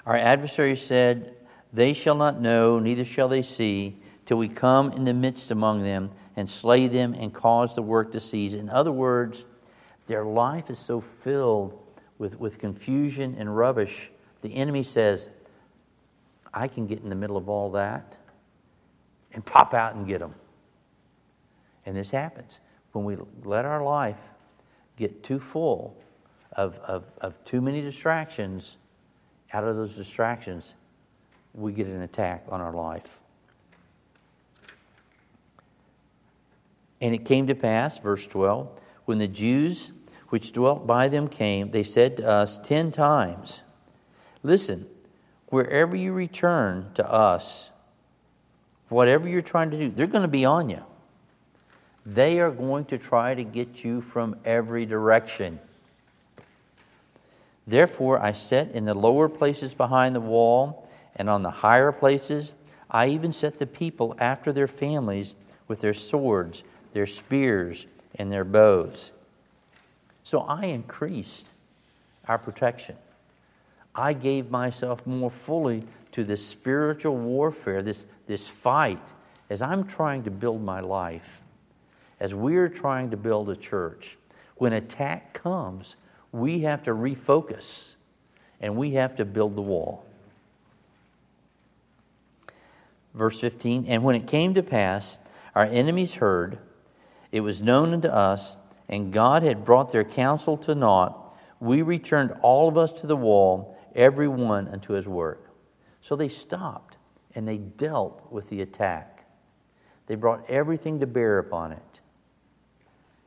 Our adversary said, They shall not know, neither shall they see, till we come in the midst among them and slay them and cause the work to cease. In other words, their life is so filled with, with confusion and rubbish. The enemy says, I can get in the middle of all that and pop out and get them. And this happens when we let our life get too full of, of, of too many distractions. Out of those distractions, we get an attack on our life. And it came to pass, verse 12, when the Jews which dwelt by them came, they said to us ten times, Listen, wherever you return to us, whatever you're trying to do, they're going to be on you. They are going to try to get you from every direction. Therefore, I set in the lower places behind the wall, and on the higher places, I even set the people after their families with their swords, their spears, and their bows. So I increased our protection. I gave myself more fully to this spiritual warfare, this, this fight, as I'm trying to build my life, as we're trying to build a church. When attack comes, we have to refocus and we have to build the wall. Verse 15 And when it came to pass, our enemies heard, it was known unto us, and God had brought their counsel to naught. We returned all of us to the wall, every one unto his work. So they stopped and they dealt with the attack. They brought everything to bear upon it.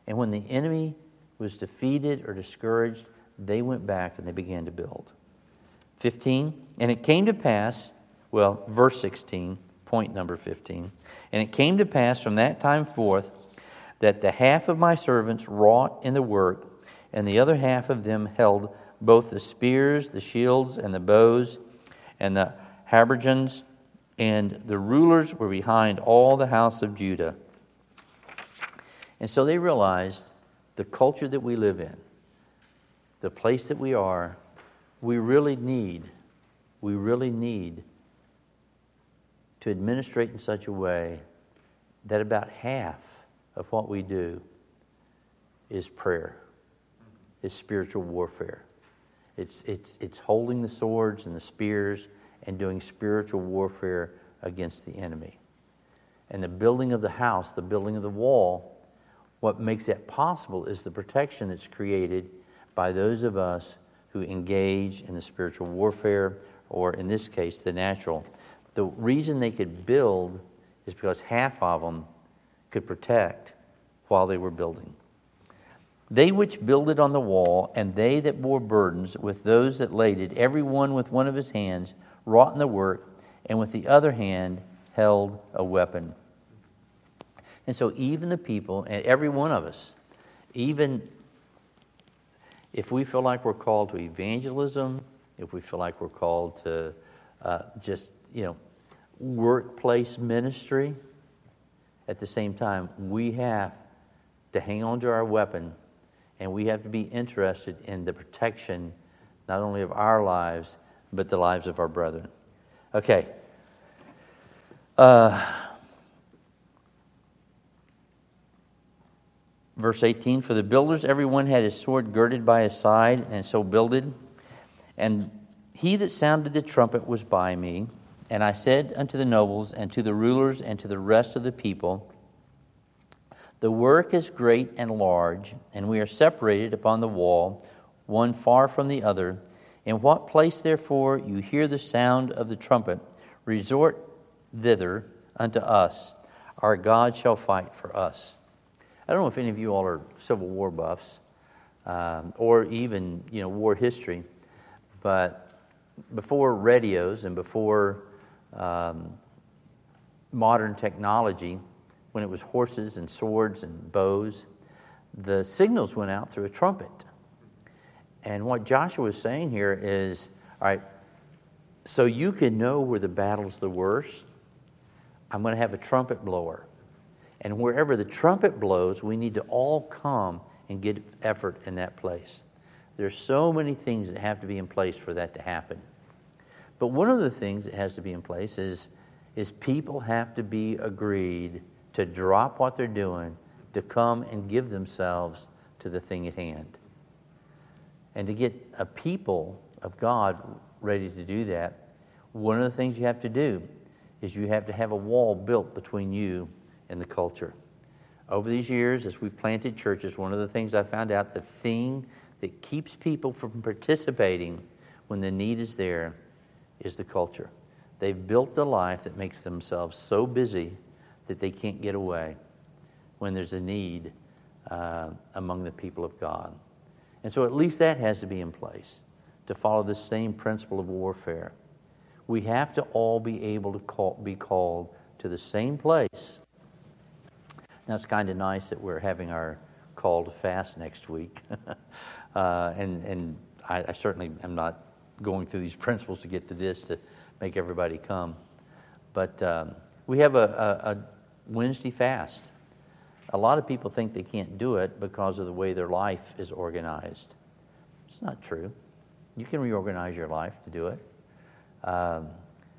And when the enemy was defeated or discouraged, they went back and they began to build. 15, and it came to pass, well, verse 16, point number 15. And it came to pass from that time forth that the half of my servants wrought in the work, and the other half of them held both the spears, the shields, and the bows, and the habergeons, and the rulers were behind all the house of Judah. And so they realized the culture that we live in, the place that we are, we really need, we really need to administrate in such a way that about half of what we do is prayer, is spiritual warfare. It's, it's, it's holding the swords and the spears and doing spiritual warfare against the enemy. And the building of the house, the building of the wall, what makes that possible is the protection that's created by those of us who engage in the spiritual warfare, or in this case, the natural. The reason they could build is because half of them could protect while they were building. They which builded on the wall, and they that bore burdens with those that laded, every one with one of his hands wrought in the work, and with the other hand held a weapon. And so, even the people, and every one of us, even if we feel like we're called to evangelism, if we feel like we're called to uh, just, you know, workplace ministry, at the same time, we have to hang on to our weapon and we have to be interested in the protection not only of our lives, but the lives of our brethren. Okay. Uh, verse 18 For the builders, everyone had his sword girded by his side, and so builded. And he that sounded the trumpet was by me. And I said unto the nobles, and to the rulers, and to the rest of the people, The work is great and large, and we are separated upon the wall, one far from the other. In what place, therefore, you hear the sound of the trumpet, resort thither unto us. Our God shall fight for us. I don't know if any of you all are Civil War buffs um, or even you know war history, but before radios and before um, modern technology, when it was horses and swords and bows, the signals went out through a trumpet. And what Joshua is saying here is all right, so you can know where the battle's the worst, I'm going to have a trumpet blower. And wherever the trumpet blows, we need to all come and get effort in that place. There's so many things that have to be in place for that to happen. But one of the things that has to be in place is, is people have to be agreed to drop what they're doing to come and give themselves to the thing at hand. And to get a people of God ready to do that, one of the things you have to do is you have to have a wall built between you in the culture. Over these years, as we've planted churches, one of the things I found out the thing that keeps people from participating when the need is there is the culture. They've built a life that makes themselves so busy that they can't get away when there's a need uh, among the people of God. And so, at least that has to be in place to follow the same principle of warfare. We have to all be able to call, be called to the same place It's kind of nice that we're having our call to fast next week. <laughs> uh, and and I, I, certainly am not going through these principles to get to this to make everybody come. But um, we have a, a, a Wednesday fast. A lot of people think they can't do it because of the way their life is organized. It's not true. You can reorganize your life to do it. Um,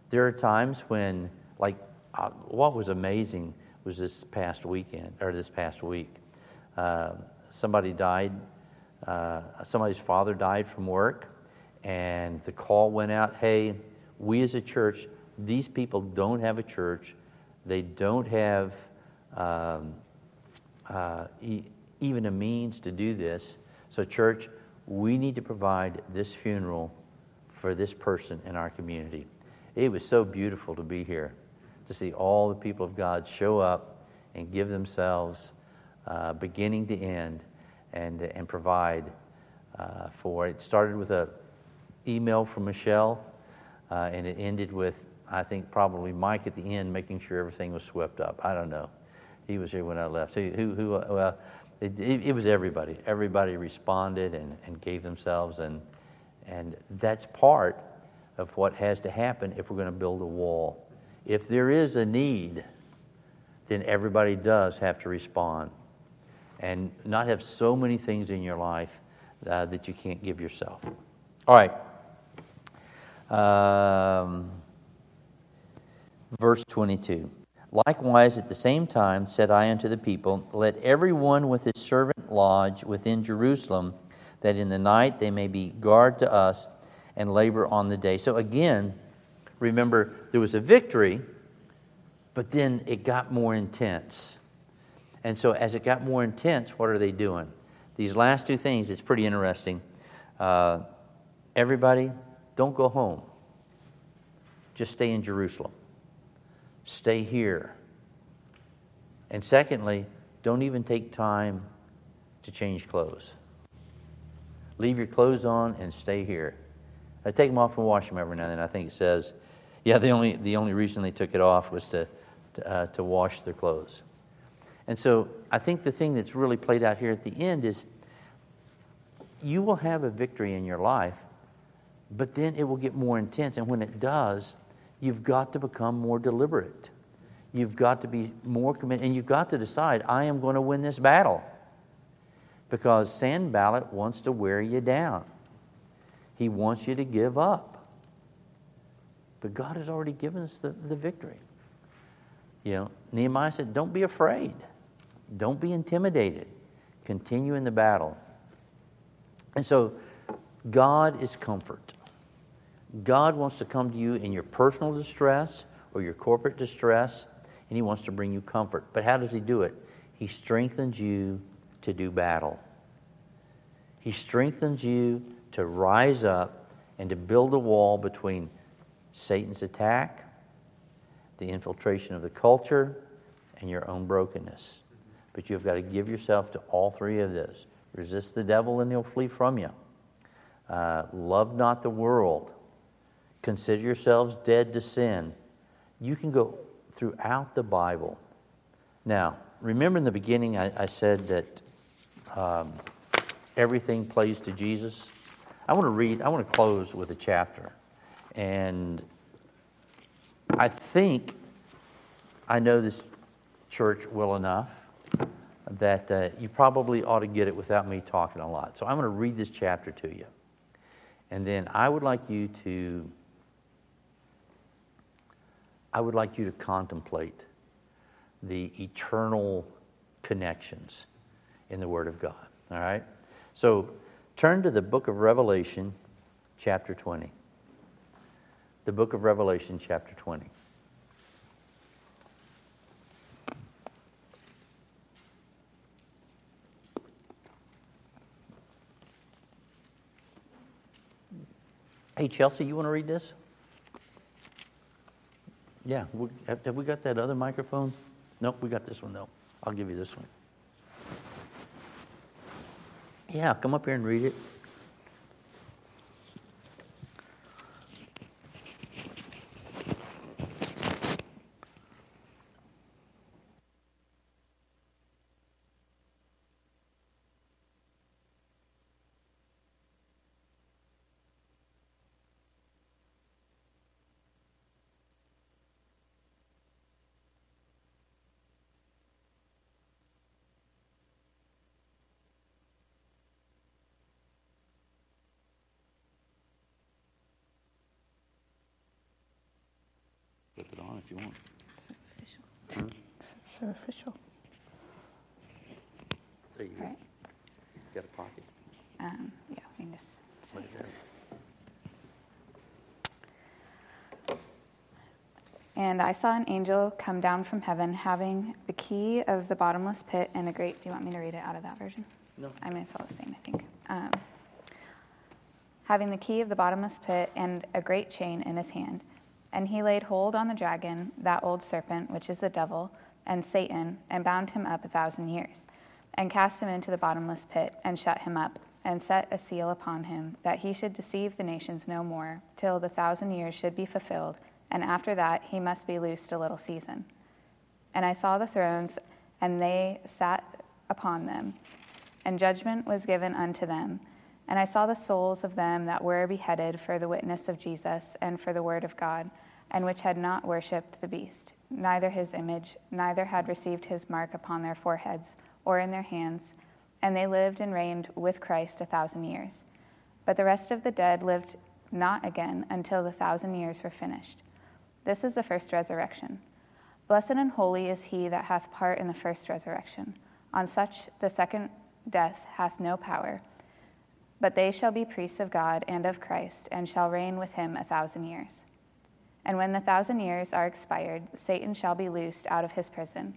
there are times when, like, uh, what was amazing was this past weekend or this past week. Uh, somebody died. Uh, somebody's father died from work, and the call went out. Hey, we as a church, these people don't have a church. They don't have um, uh, e- even a means to do this. So, church, we need to provide this funeral for this person in our community. It was so beautiful to be here, to see all the people of God show up and give themselves uh, beginning to end and, and provide uh, for it. started with an email from Michelle, uh, and it ended with, I think, probably Mike at the end making sure everything was swept up. I don't know. He was here when I left. Who, who, who uh, well, it, it, it was everybody. Everybody responded and, and gave themselves, and, and that's part of what has to happen if we're going to build a wall. If there is a need, then everybody does have to respond and not have so many things in your life uh, that you can't give yourself. All right. Um, verse 22. Likewise, at the same time, said I unto the people, Let every one with his servant lodge within Jerusalem, that in the night they may be guard to us and labor on the day. So again, remember, there was a victory, but then it got more intense. And so, as it got more intense, what are they doing? These last two things, it's pretty interesting. Uh, everybody, don't go home. Just stay in Jerusalem. Stay here. And secondly, don't even take time to change clothes. Leave your clothes on and stay here. I take them off and wash them every now and then. I think it says, yeah, the only, the only reason they took it off was to, to, uh, to wash their clothes. And so I think the thing that's really played out here at the end is you will have a victory in your life, but then it will get more intense. And when it does, you've got to become more deliberate. You've got to be more committed, and you've got to decide, I am going to win this battle. Because Sanballat wants to wear you down. He wants you to give up. But God has already given us the, the victory. You know, Nehemiah said, Don't be afraid. Don't be intimidated. Continue in the battle. And so, God is comfort. God wants to come to you in your personal distress or your corporate distress, and He wants to bring you comfort. But how does He do it? He strengthens you to do battle. He strengthens you to rise up and to build a wall between Satan's attack, the infiltration of the culture, and your own brokenness. But you've got to give yourself to all three of those. Resist the devil and he'll flee from you. Uh, love not the world. Consider yourselves dead to sin. You can go throughout the Bible. Now, remember in the beginning, I, I said that um, everything plays to Jesus? I want to read, I want to close with a chapter. And I think I know this church well enough that uh, you probably ought to get it without me talking a lot. So I'm going to read this chapter to you. And then I would like you to I would like you to contemplate the eternal connections in the Word of God. All right? So turn to the book of Revelation, chapter 20. The book of Revelation, chapter 20. Hey, Chelsea, you want to read this? Yeah. We, have, have we got that other microphone? Nope, we got this one, though. I'll give you this one. Yeah, come up here and read it. if you want. So official. Hmm? So official. There you go. Right. Got a pocket. Um, yeah, we can just say. Look at that. And I saw an angel come down from heaven having the key of the bottomless pit and a great. Do you want me to read it out of that version? No. I mean, it's all the same, I think. Um, having the key of the bottomless pit and a great chain in his hand. And he laid hold on the dragon, that old serpent, which is the devil, and Satan, and bound him up a thousand years, and cast him into the bottomless pit, and shut him up, and set a seal upon him, that he should deceive the nations no more, till the thousand years should be fulfilled, and after that he must be loosed a little season. And I saw the thrones, and they sat upon them, and judgment was given unto them. And I saw the souls of them that were beheaded for the witness of Jesus and for the word of God, and which had not worshipped the beast, neither his image, neither had received his mark upon their foreheads or in their hands. And they lived and reigned with Christ a thousand years. But the rest of the dead lived not again until the thousand years were finished. This is the first resurrection. Blessed and holy is he that hath part in the first resurrection. On such the second death hath no power. But they shall be priests of God and of Christ, and shall reign with him a thousand years. And when the thousand years are expired, Satan shall be loosed out of his prison,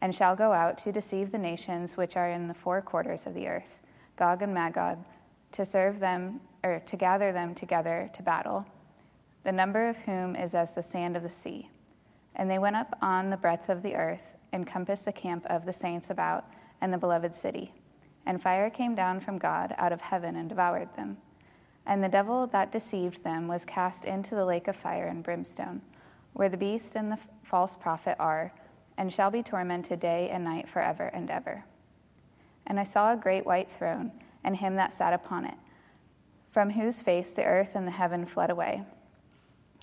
and shall go out to deceive the nations which are in the four quarters of the earth, Gog and Magog, to serve them, or to gather them together to battle, the number of whom is as the sand of the sea. And they went up on the breadth of the earth, and compassed the camp of the saints about, and the beloved city. And fire came down from God out of heaven and devoured them. And the devil that deceived them was cast into the lake of fire and brimstone, where the beast and the false prophet are, and shall be tormented day and night forever and ever. And I saw a great white throne, and him that sat upon it, from whose face the earth and the heaven fled away,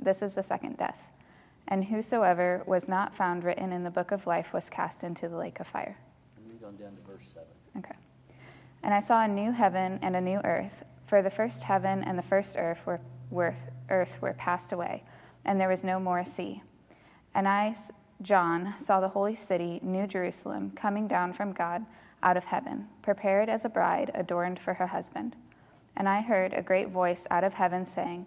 This is the second death. And whosoever was not found written in the book of life was cast into the lake of fire. And read on down to verse 7. Okay. And I saw a new heaven and a new earth, for the first heaven and the first earth were, were, earth were passed away, and there was no more sea. And I, John, saw the holy city, New Jerusalem, coming down from God out of heaven, prepared as a bride adorned for her husband. And I heard a great voice out of heaven saying,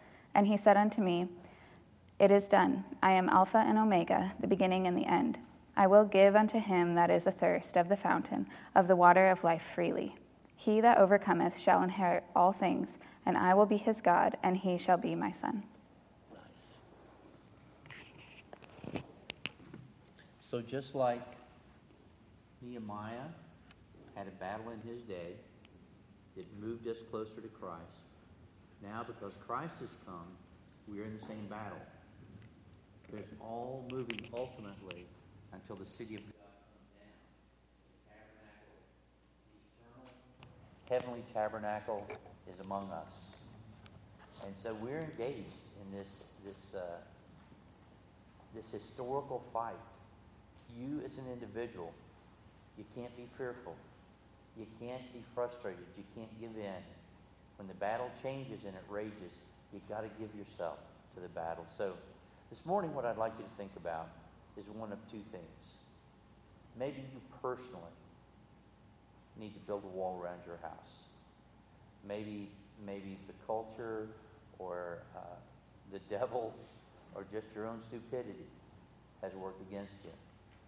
And he said unto me, It is done. I am Alpha and Omega, the beginning and the end. I will give unto him that is athirst of the fountain of the water of life freely. He that overcometh shall inherit all things, and I will be his God, and he shall be my son. Nice. So, just like Nehemiah had a battle in his day, it moved us closer to Christ. Now, because Christ has come, we are in the same battle. There's all moving ultimately until the city of God heavenly tabernacle is among us. And so we're engaged in this, this, uh, this historical fight. You, as an individual, you can't be fearful. You can't be frustrated. You can't give in. When the battle changes and it rages, you've got to give yourself to the battle. So, this morning, what I'd like you to think about is one of two things. Maybe you personally need to build a wall around your house. Maybe, maybe the culture or uh, the <laughs> devil or just your own stupidity has worked against you.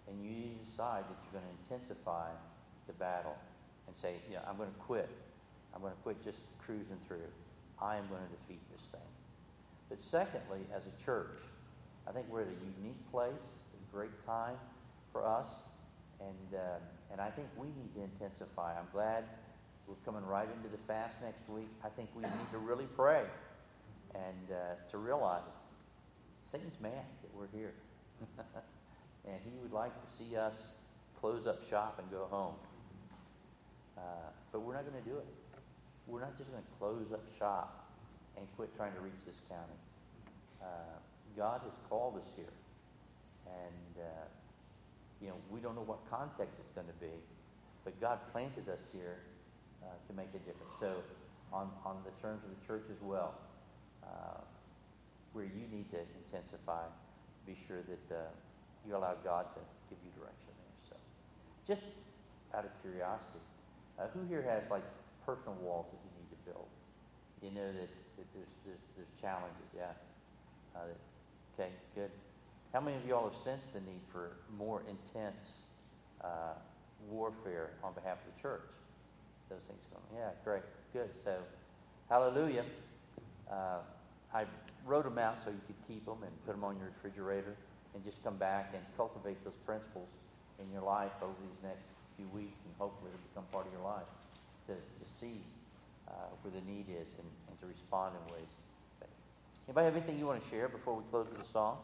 And you decide that you're going to intensify the battle and say, yeah, I'm going to quit. I'm going to quit just cruising through. I am going to defeat this thing. But secondly, as a church, I think we're at a unique place, a great time for us, and, uh, and I think we need to intensify. I'm glad we're coming right into the fast next week. I think we need to really pray and uh, to realize Satan's mad that we're here. <laughs> and he would like to see us close up shop and go home. Uh, but we're not going to do it. We're not just going to close up shop and quit trying to reach this county. Uh, God has called us here. And, uh, you know, we don't know what context it's going to be, but God planted us here uh, to make a difference. So, on, on the terms of the church as well, uh, where you need to intensify, be sure that uh, you allow God to give you direction there. So, just out of curiosity, uh, who here has like personal walls that you need to build? You know that, that there's, there's, there's challenges, yeah. Uh, okay, good. How many of y'all have sensed the need for more intense uh, warfare on behalf of the church? Those things going, yeah, great, good. So, hallelujah. Uh, I wrote them out so you could keep them and put them on your refrigerator and just come back and cultivate those principles in your life over these next few weeks and hopefully it'll become part of your life to, to see uh, where the need is and, and to respond in ways. Anybody have anything you want to share before we close with the song?